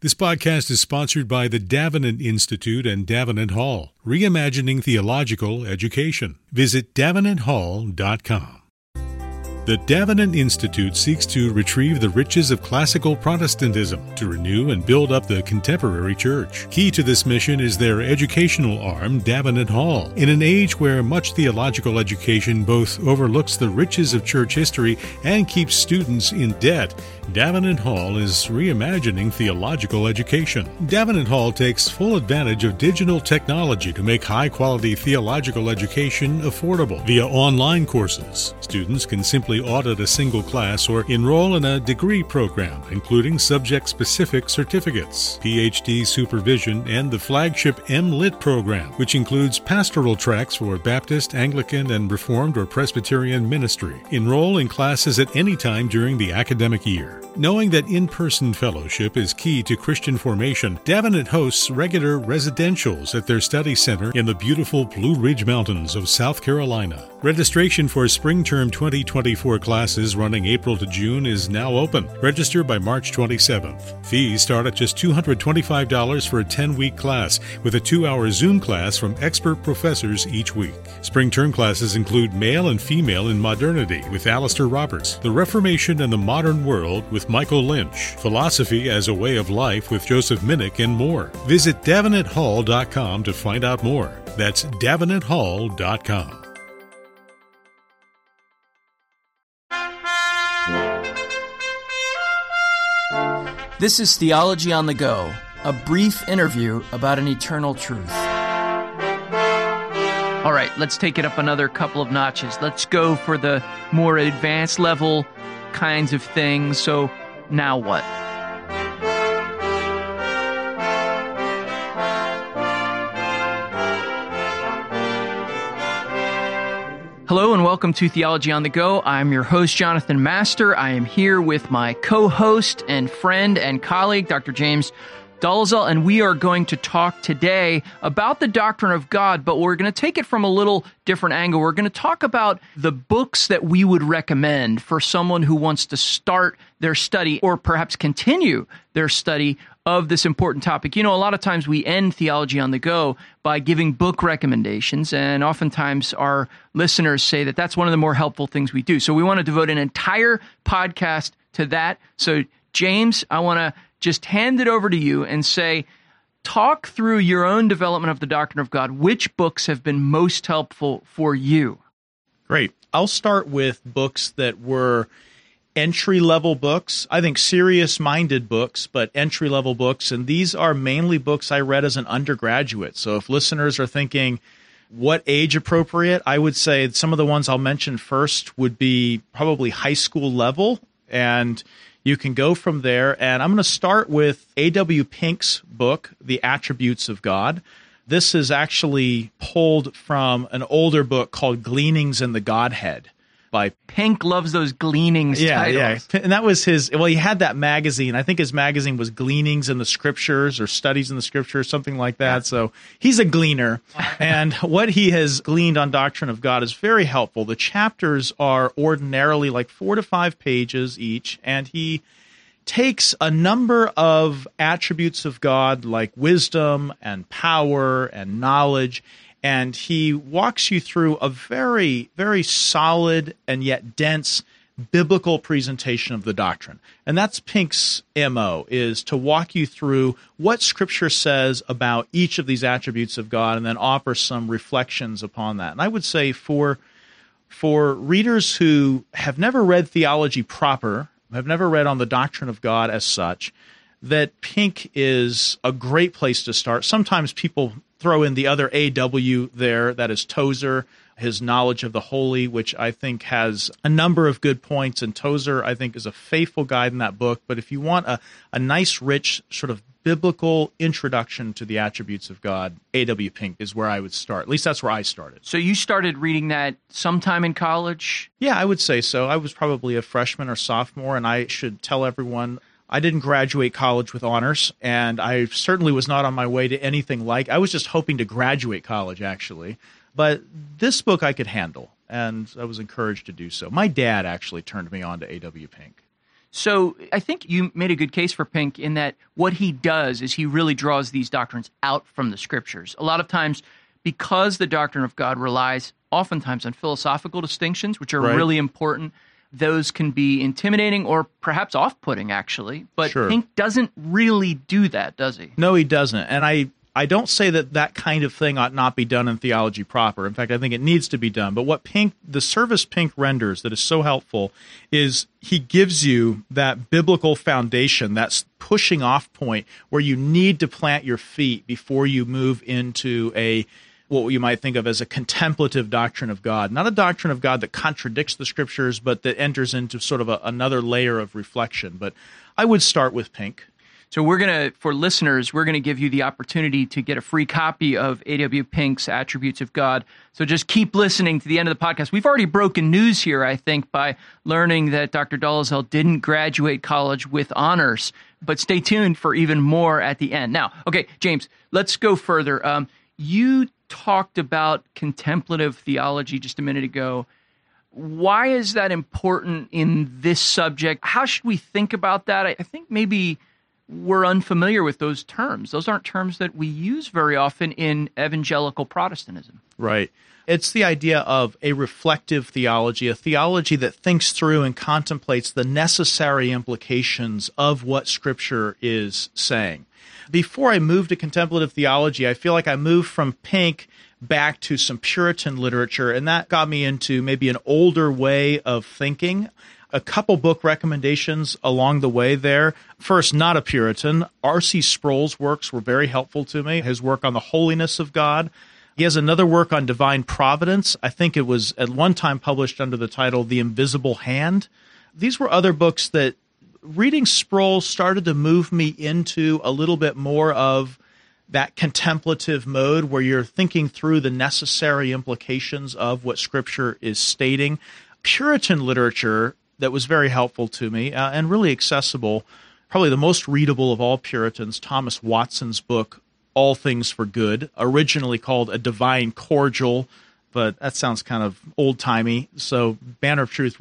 This podcast is sponsored by the Davenant Institute and Davenant Hall, reimagining theological education. Visit davenanthall.com. The Davenant Institute seeks to retrieve the riches of classical Protestantism to renew and build up the contemporary church. Key to this mission is their educational arm, Davenant Hall. In an age where much theological education both overlooks the riches of church history and keeps students in debt, Davenant Hall is reimagining theological education. Davenant Hall takes full advantage of digital technology to make high quality theological education affordable via online courses. Students can simply audit a single class or enroll in a degree program, including subject specific certificates, PhD supervision, and the flagship MLit program, which includes pastoral tracks for Baptist, Anglican, and Reformed or Presbyterian ministry. Enroll in classes at any time during the academic year. Knowing that in person fellowship is key to Christian formation, Davenant hosts regular residentials at their study center in the beautiful Blue Ridge Mountains of South Carolina. Registration for spring term 2024 classes running April to June is now open. Register by March 27th. Fees start at just $225 for a 10 week class, with a two hour Zoom class from expert professors each week. Spring term classes include male and female in modernity with Alastair Roberts, the Reformation and the Modern World with Michael Lynch, philosophy as a way of life with Joseph Minich, and more. Visit davenanthall.com to find out more. That's davenanthall.com. This is Theology on the Go, a brief interview about an eternal truth. All right, let's take it up another couple of notches. Let's go for the more advanced level kinds of things. So, now what? Hello and welcome to Theology on the Go. I'm your host, Jonathan Master. I am here with my co host and friend and colleague, Dr. James Dolezal, and we are going to talk today about the doctrine of God, but we're going to take it from a little different angle. We're going to talk about the books that we would recommend for someone who wants to start their study or perhaps continue their study of this important topic. You know, a lot of times we end Theology on the Go by giving book recommendations, and oftentimes our listeners say that that's one of the more helpful things we do. So we want to devote an entire podcast to that. So, James, I want to just hand it over to you and say, talk through your own development of the doctrine of God. Which books have been most helpful for you? Great. I'll start with books that were entry level books. I think serious minded books, but entry level books. And these are mainly books I read as an undergraduate. So if listeners are thinking, what age appropriate? I would say some of the ones I'll mention first would be probably high school level. And you can go from there. And I'm going to start with A.W. Pink's book, The Attributes of God. This is actually pulled from an older book called Gleanings in the Godhead by Pink loves those gleanings yeah, titles. Yeah, and that was his. Well, he had that magazine. I think his magazine was Gleanings in the Scriptures or Studies in the Scriptures, something like that. So he's a gleaner, and what he has gleaned on doctrine of God is very helpful. The chapters are ordinarily like four to five pages each, and he takes a number of attributes of God like wisdom and power and knowledge and he walks you through a very, very solid and yet dense biblical presentation of the doctrine. And that's Pink's MO is to walk you through what scripture says about each of these attributes of God and then offer some reflections upon that. And I would say for for readers who have never read theology proper, have never read on the doctrine of God as such, that Pink is a great place to start. Sometimes people throw in the other AW there, that is Tozer, his knowledge of the holy, which I think has a number of good points. And Tozer, I think, is a faithful guide in that book. But if you want a, a nice, rich, sort of biblical introduction to the attributes of God, A.W. Pink is where I would start. At least that's where I started. So you started reading that sometime in college? Yeah, I would say so. I was probably a freshman or sophomore, and I should tell everyone I didn't graduate college with honors, and I certainly was not on my way to anything like. I was just hoping to graduate college, actually. But this book I could handle, and I was encouraged to do so. My dad actually turned me on to A.W. Pink. So I think you made a good case for Pink in that what he does is he really draws these doctrines out from the scriptures. A lot of times, because the doctrine of God relies oftentimes on philosophical distinctions, which are Right. really important, those can be intimidating or perhaps off putting, actually. But Sure. Pink doesn't really do that, does he? No, he doesn't. And I, I don't say that that kind of thing ought not be done in theology proper. In fact, I think it needs to be done. But what Pink, the service Pink renders that is so helpful is he gives you that biblical foundation, that pushing off point where you need to plant your feet before you move into a what you might think of as a contemplative doctrine of God, not a doctrine of God that contradicts the scriptures, but that enters into sort of a, another layer of reflection. But I would start with Pink. So we're gonna, for listeners, we're gonna give you the opportunity to get a free copy of A.W. Pink's Attributes of God. So just keep listening to the end of the podcast. We've already broken news here, I think, by learning that Dr. Dolezal didn't graduate college with honors. But stay tuned for even more at the end. Now, okay, James, let's go further. Um, you talked about contemplative theology just a minute ago. Why is that important in this subject? How should we think about that? I think maybe we're unfamiliar with those terms. Those aren't terms that we use very often in evangelical Protestantism. Right. It's the idea of a reflective theology, a theology that thinks through and contemplates the necessary implications of what Scripture is saying. Before I moved to contemplative theology, I feel like I moved from Pink back to some Puritan literature, and that got me into maybe an older way of thinking. A couple book recommendations along the way there. First, not a Puritan. R.C. Sproul's works were very helpful to me. His work on the holiness of God. He has another work on divine providence. I think it was at one time published under the title The Invisible Hand. These were other books that reading Sproul started to move me into a little bit more of that contemplative mode where you're thinking through the necessary implications of what Scripture is stating. Puritan literature that was very helpful to me uh, and really accessible. Probably the most readable of all Puritans, Thomas Watson's book, All Things for Good, originally called A Divine Cordial, but that sounds kind of old timey. So Banner of Truth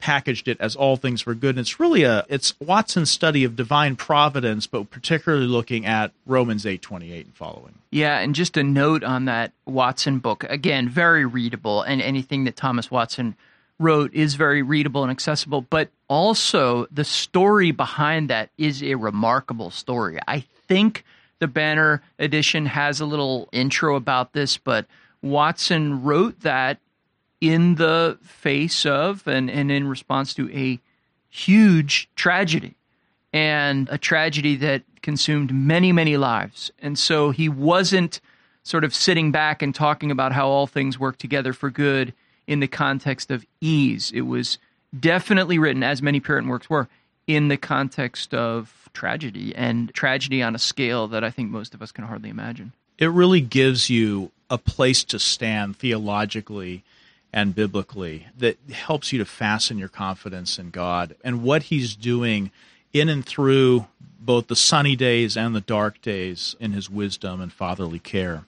repackaged it as All Things were Good. And it's really a it's Watson's study of divine providence, but particularly looking at Romans eight twenty eight and following. Yeah, and just a note on that Watson book. Again, very readable, and anything that Thomas Watson wrote is very readable and accessible, but also the story behind that is a remarkable story. I think the Banner edition has a little intro about this, but Watson wrote that in the face of and, and in response to a huge tragedy and a tragedy that consumed many, many lives. And so he wasn't sort of sitting back and talking about how all things work together for good in the context of ease. It was definitely written, as many Puritan works were, in the context of tragedy and tragedy on a scale that I think most of us can hardly imagine. It really gives you a place to stand theologically and biblically that helps you to fasten your confidence in God and what He's doing in and through both the sunny days and the dark days in His wisdom and fatherly care.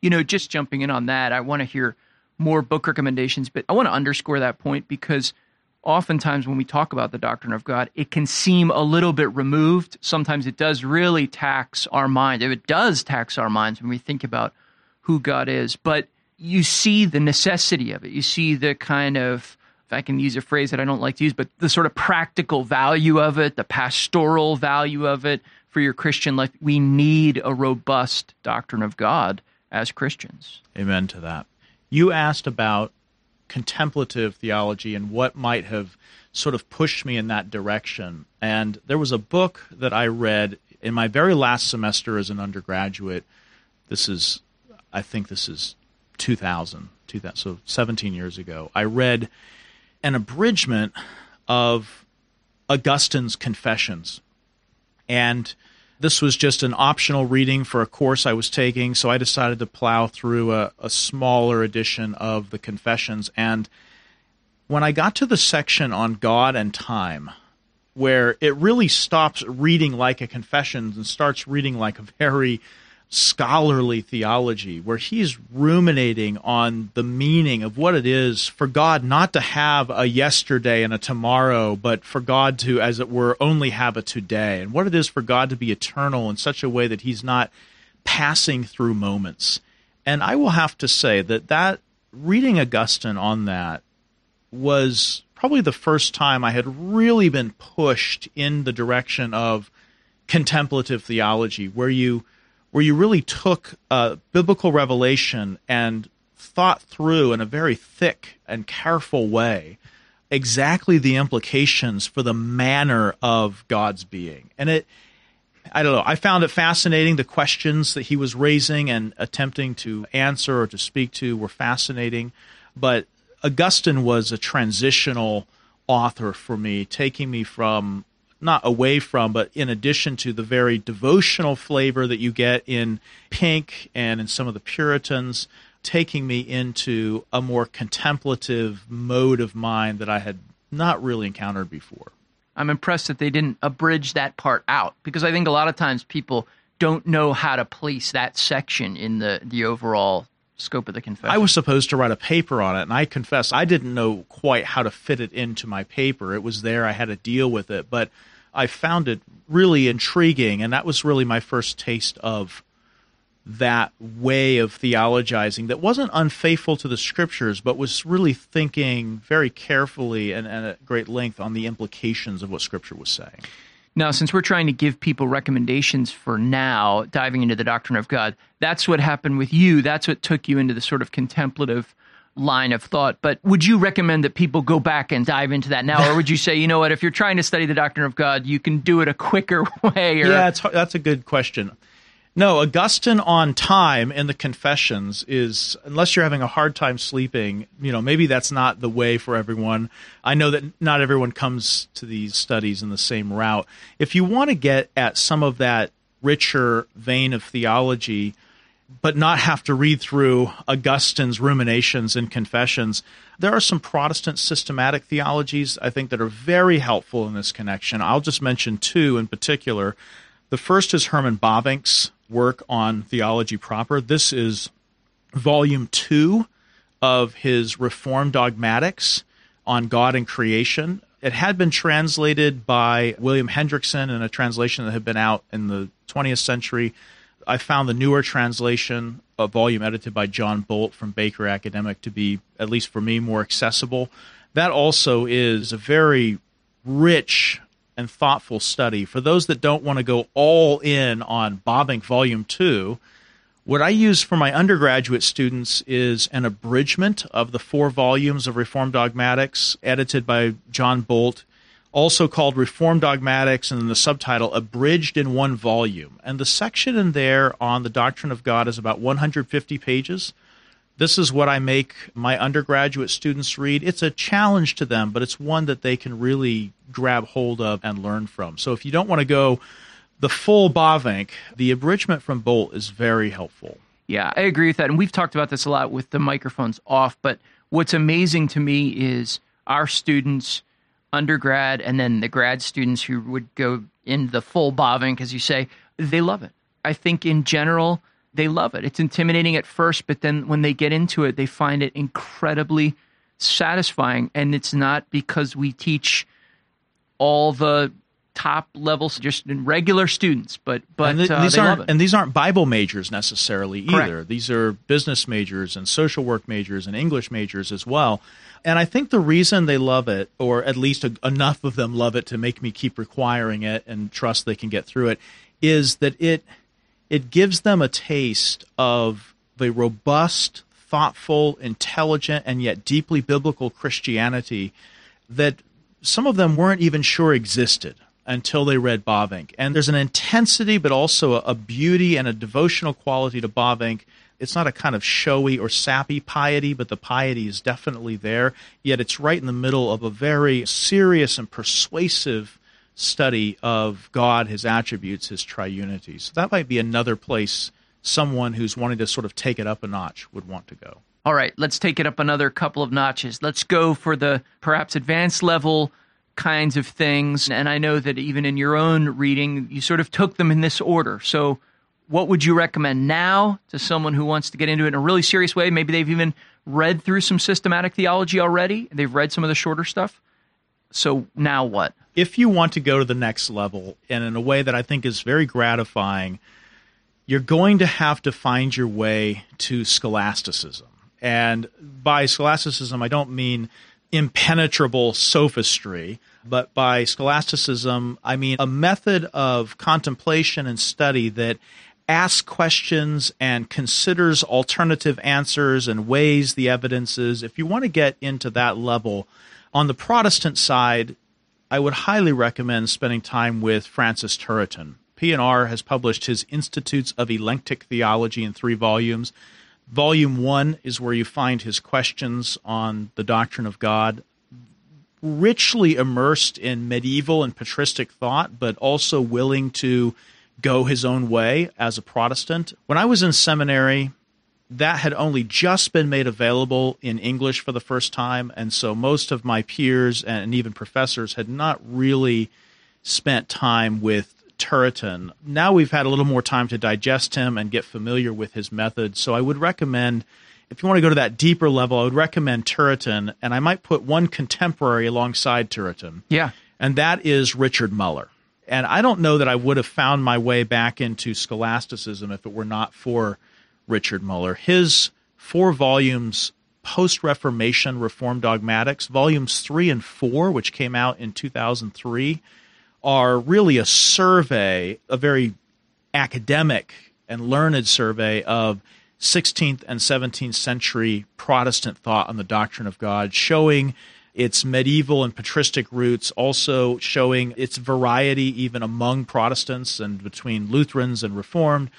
You know, just jumping in on that, I want to hear more book recommendations, but I want to underscore that point because oftentimes when we talk about the doctrine of God, it can seem a little bit removed. Sometimes it does really tax our mind. It does tax our minds when we think about who God is, but you see the necessity of it. You see the kind of, if I can use a phrase that I don't like to use, but the sort of practical value of it, the pastoral value of it for your Christian life. We need a robust doctrine of God as Christians. Amen to that. You asked about contemplative theology and what might have sort of pushed me in that direction. And there was a book that I read in my very last semester as an undergraduate. This is, I think this is 2000, 2000 so 17 years ago. I read an abridgment of Augustine's Confessions. And this was just an optional reading for a course I was taking, so I decided to plow through a, a smaller edition of the Confessions. And when I got to the section on God and time, where it really stops reading like a confession and starts reading like a very scholarly theology where he's ruminating on the meaning of what it is for God not to have a yesterday and a tomorrow, but for God to, as it were, only have a today, and what it is for God to be eternal in such a way that he's not passing through moments. And I will have to say that that reading Augustine on that was probably the first time I had really been pushed in the direction of contemplative theology, where you where you really took uh, biblical revelation and thought through in a very thick and careful way exactly the implications for the manner of God's being. And it, I don't know, I found it fascinating. The questions that he was raising and attempting to answer or to speak to were fascinating. But Augustine was a transitional author for me, taking me from not away from, but in addition to the very devotional flavor that you get in Pink and in some of the Puritans, taking me into a more contemplative mode of mind that I had not really encountered before. I'm impressed that they didn't abridge that part out because I think a lot of times people don't know how to place that section in the, the overall scope of the confession. I was supposed to write a paper on it, and I confess I didn't know quite how to fit it into my paper. It was there, I had to deal with it, but I found it really intriguing, and that was really my first taste of that way of theologizing that wasn't unfaithful to the scriptures, but was really thinking very carefully and, and at great length on the implications of what scripture was saying. Now, since we're trying to give people recommendations for now, diving into the doctrine of God, that's what happened with you. That's what took you into the sort of contemplative line of thought. But would you recommend that people go back and dive into that now, or would you say, you know what, if you're trying to study the doctrine of God, you can do it a quicker way? Or... Yeah, that's a good question. No, Augustine on time in the Confessions is, unless you're having a hard time sleeping, you know, maybe that's not the way for everyone. I know that not everyone comes to these studies in the same route. If you want to get at some of that richer vein of theology, but not have to read through Augustine's ruminations and confessions. There are some Protestant systematic theologies I think that are very helpful in this connection. I'll just mention two in particular. The first is Herman Bavinck's work on theology proper. This is volume two of his Reform Dogmatics on God and creation. It had been translated by William Hendriksen in a translation that had been out in the 20th century I found the newer translation, a volume edited by John Bolt from Baker Academic, to be, at least for me, more accessible. That also is a very rich and thoughtful study. For those that don't want to go all in on Bavinck Volume 2, what I use for my undergraduate students is an abridgment of the four volumes of Reform Dogmatics, edited by John Bolt also called Reform Dogmatics, and the subtitle Abridged in One Volume. And the section in there on the doctrine of God is about 150 pages. This is what I make my undergraduate students read. It's a challenge to them, but it's one that they can really grab hold of and learn from. So if you don't want to go the full Bavinck, the abridgment from Bolt is very helpful. Yeah, I agree with that. And we've talked about this a lot with the microphones off. But what's amazing to me is our students undergrad and then the grad students who would go in the full Bavinck, as you say, they love it. I think in general, they love it. It's intimidating at first, but then when they get into it, they find it incredibly satisfying. And it's not because we teach all the top levels, just regular students, but but and, th- uh, these aren't and these aren't Bible majors necessarily either. Correct. These are business majors and social work majors and English majors as well. And I think the reason they love it, or at least a, enough of them love it to make me keep requiring it and trust they can get through it, is that it it gives them a taste of the robust, thoughtful, intelligent, and yet deeply biblical Christianity that some of them weren't even sure existed until they read Bavinck. And there's an intensity, but also a, beauty and a devotional quality to Bavinck it's not a kind of showy or sappy piety, but the piety is definitely there. Yet it's right in the middle of a very serious and persuasive study of God, His attributes, His triunity. So that might be another place someone who's wanting to sort of take it up a notch would want to go. All right, let's take it up another couple of notches. Let's go for the perhaps advanced level kinds of things. And I know that even in your own reading, you sort of took them in this order. So what would you recommend now to someone who wants to get into it in a really serious way? Maybe they've even read through some systematic theology already. They've read some of the shorter stuff. So now what? If you want to go to the next level and in a way that I think is very gratifying, you're going to have to find your way to scholasticism. And by scholasticism, I don't mean impenetrable sophistry, but by scholasticism, I mean a method of contemplation and study that asks questions and considers alternative answers and weighs the evidences. If you want to get into that level, on the Protestant side, I would highly recommend spending time with Francis Turretin. P&R has published his Institutes of Elenctic Theology in three volumes. Volume one is where you find his questions on the doctrine of God, richly immersed in medieval and patristic thought, but also willing to go his own way as a Protestant. When I was in seminary, that had only just been made available in English for the first time, and so most of my peers and even professors had not really spent time with Turretin. Now we've had a little more time to digest him and get familiar with his methods, so I would recommend if you want to go to that deeper level, I would recommend Turretin, and I might put one contemporary alongside Turretin. Yeah. And that is Richard Muller. And I don't know that I would have found my way back into scholasticism if it were not for Richard Muller. His four volumes, Post Reformation Reform Dogmatics, volumes three and four, which came out in 2003, are really a survey, a very academic and learned survey of 16th and 17th century Protestant thought on the doctrine of God, showing its medieval and patristic roots, also showing its variety even among Protestants and between Lutherans and Reformed.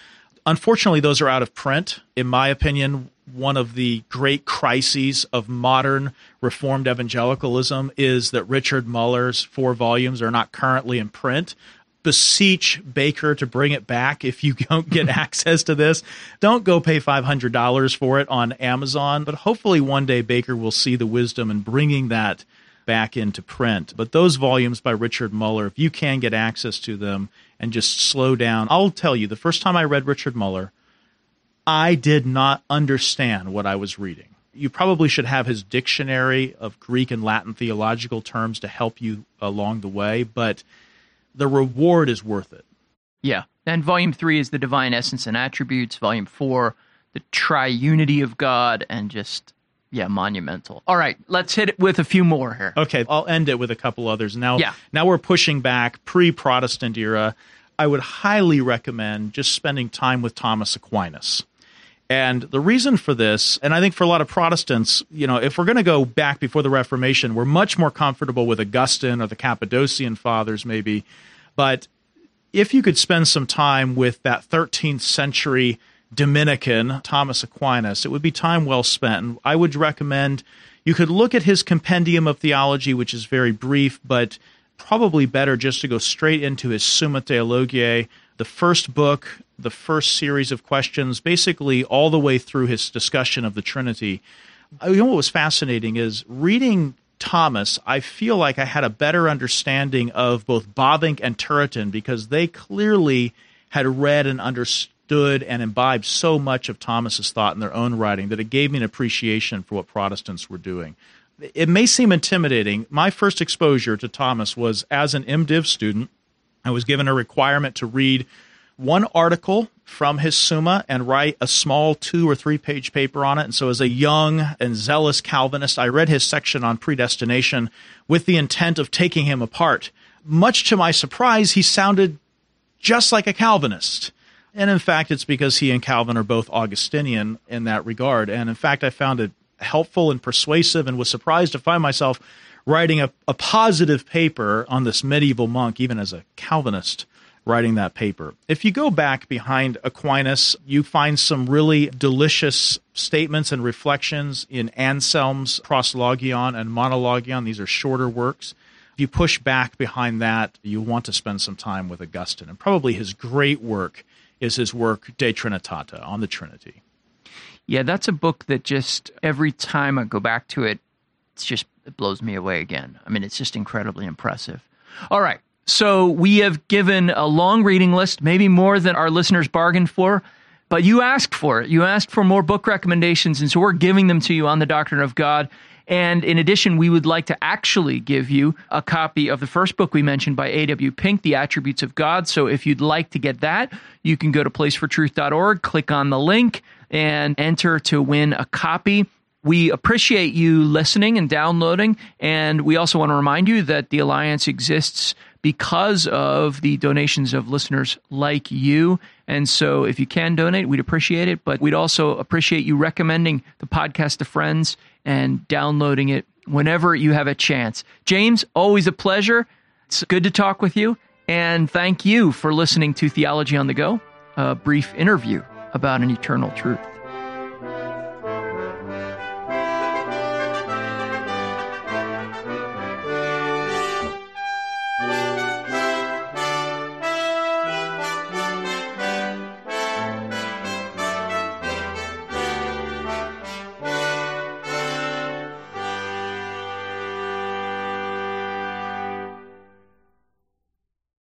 Unfortunately, those are out of print. In my opinion, one of the great crises of modern Reformed evangelicalism is that Richard Muller's four volumes are not currently in print beseech Baker to bring it back if you don't get access to this. Don't go pay $500 for it on Amazon, but hopefully one day Baker will see the wisdom in bringing that back into print. But those volumes by Richard Muller, if you can get access to them and just slow down, I'll tell you, the first time I read Richard Muller, I did not understand what I was reading. You probably should have his dictionary of Greek and Latin theological terms to help you along the way, but the reward is worth it. Yeah. And volume three is the divine essence and attributes. Volume four, the triunity of God, and just yeah, monumental. All right, let's hit it with a few more here. Okay, I'll end it with a couple others. Now, yeah. now we're pushing back pre-Protestant era. I would highly recommend just spending time with Thomas Aquinas. And the reason for this, and I think for a lot of Protestants, you know, if we're going to go back before the Reformation, we're much more comfortable with Augustine or the Cappadocian fathers, maybe. But if you could spend some time with that 13th century Dominican, Thomas Aquinas, it would be time well spent. And I would recommend you could look at his Compendium of Theology, which is very brief, but probably better just to go straight into his Summa Theologiae, the first book the first series of questions, basically all the way through his discussion of the Trinity. Uh, you know what was fascinating is reading Thomas, I feel like I had a better understanding of both Bavinck and Turretin because they clearly had read and understood and imbibed so much of Thomas's thought in their own writing that it gave me an appreciation for what Protestants were doing. It may seem intimidating. My first exposure to Thomas was as an MDiv student. I was given a requirement to read one article from his Summa and write a small two or three page paper on it. And so, as a young and zealous Calvinist, I read his section on predestination with the intent of taking him apart. Much to my surprise, he sounded just like a Calvinist. And in fact, it's because he and Calvin are both Augustinian in that regard. And in fact, I found it helpful and persuasive and was surprised to find myself writing a, a positive paper on this medieval monk, even as a Calvinist writing that paper. If you go back behind Aquinas, you find some really delicious statements and reflections in Anselm's Proslogion and Monologion. These are shorter works. If you push back behind that, you want to spend some time with Augustine. And probably his great work is his work De Trinitate, on the Trinity. Yeah, that's a book that just every time I go back to it, it's just it blows me away again. I mean, it's just incredibly impressive. All right, So we have given a long reading list, maybe more than our listeners bargained for, but you asked for it. You asked for more book recommendations, and so we're giving them to you on the doctrine of God. And in addition, we would like to actually give you a copy of the first book we mentioned by A.W. Pink, The Attributes of God. So if you'd like to get that, you can go to placefortruth.org, click on the link, and enter to win a copy. We appreciate you listening and downloading. And we also want to remind you that the Alliance exists because of the donations of listeners like you. And so if you can donate, we'd appreciate it. But we'd also appreciate you recommending the podcast to friends and downloading it whenever you have a chance. James, always a pleasure. It's good to talk with you. And thank you for listening to Theology on the Go, a brief interview about an eternal truth.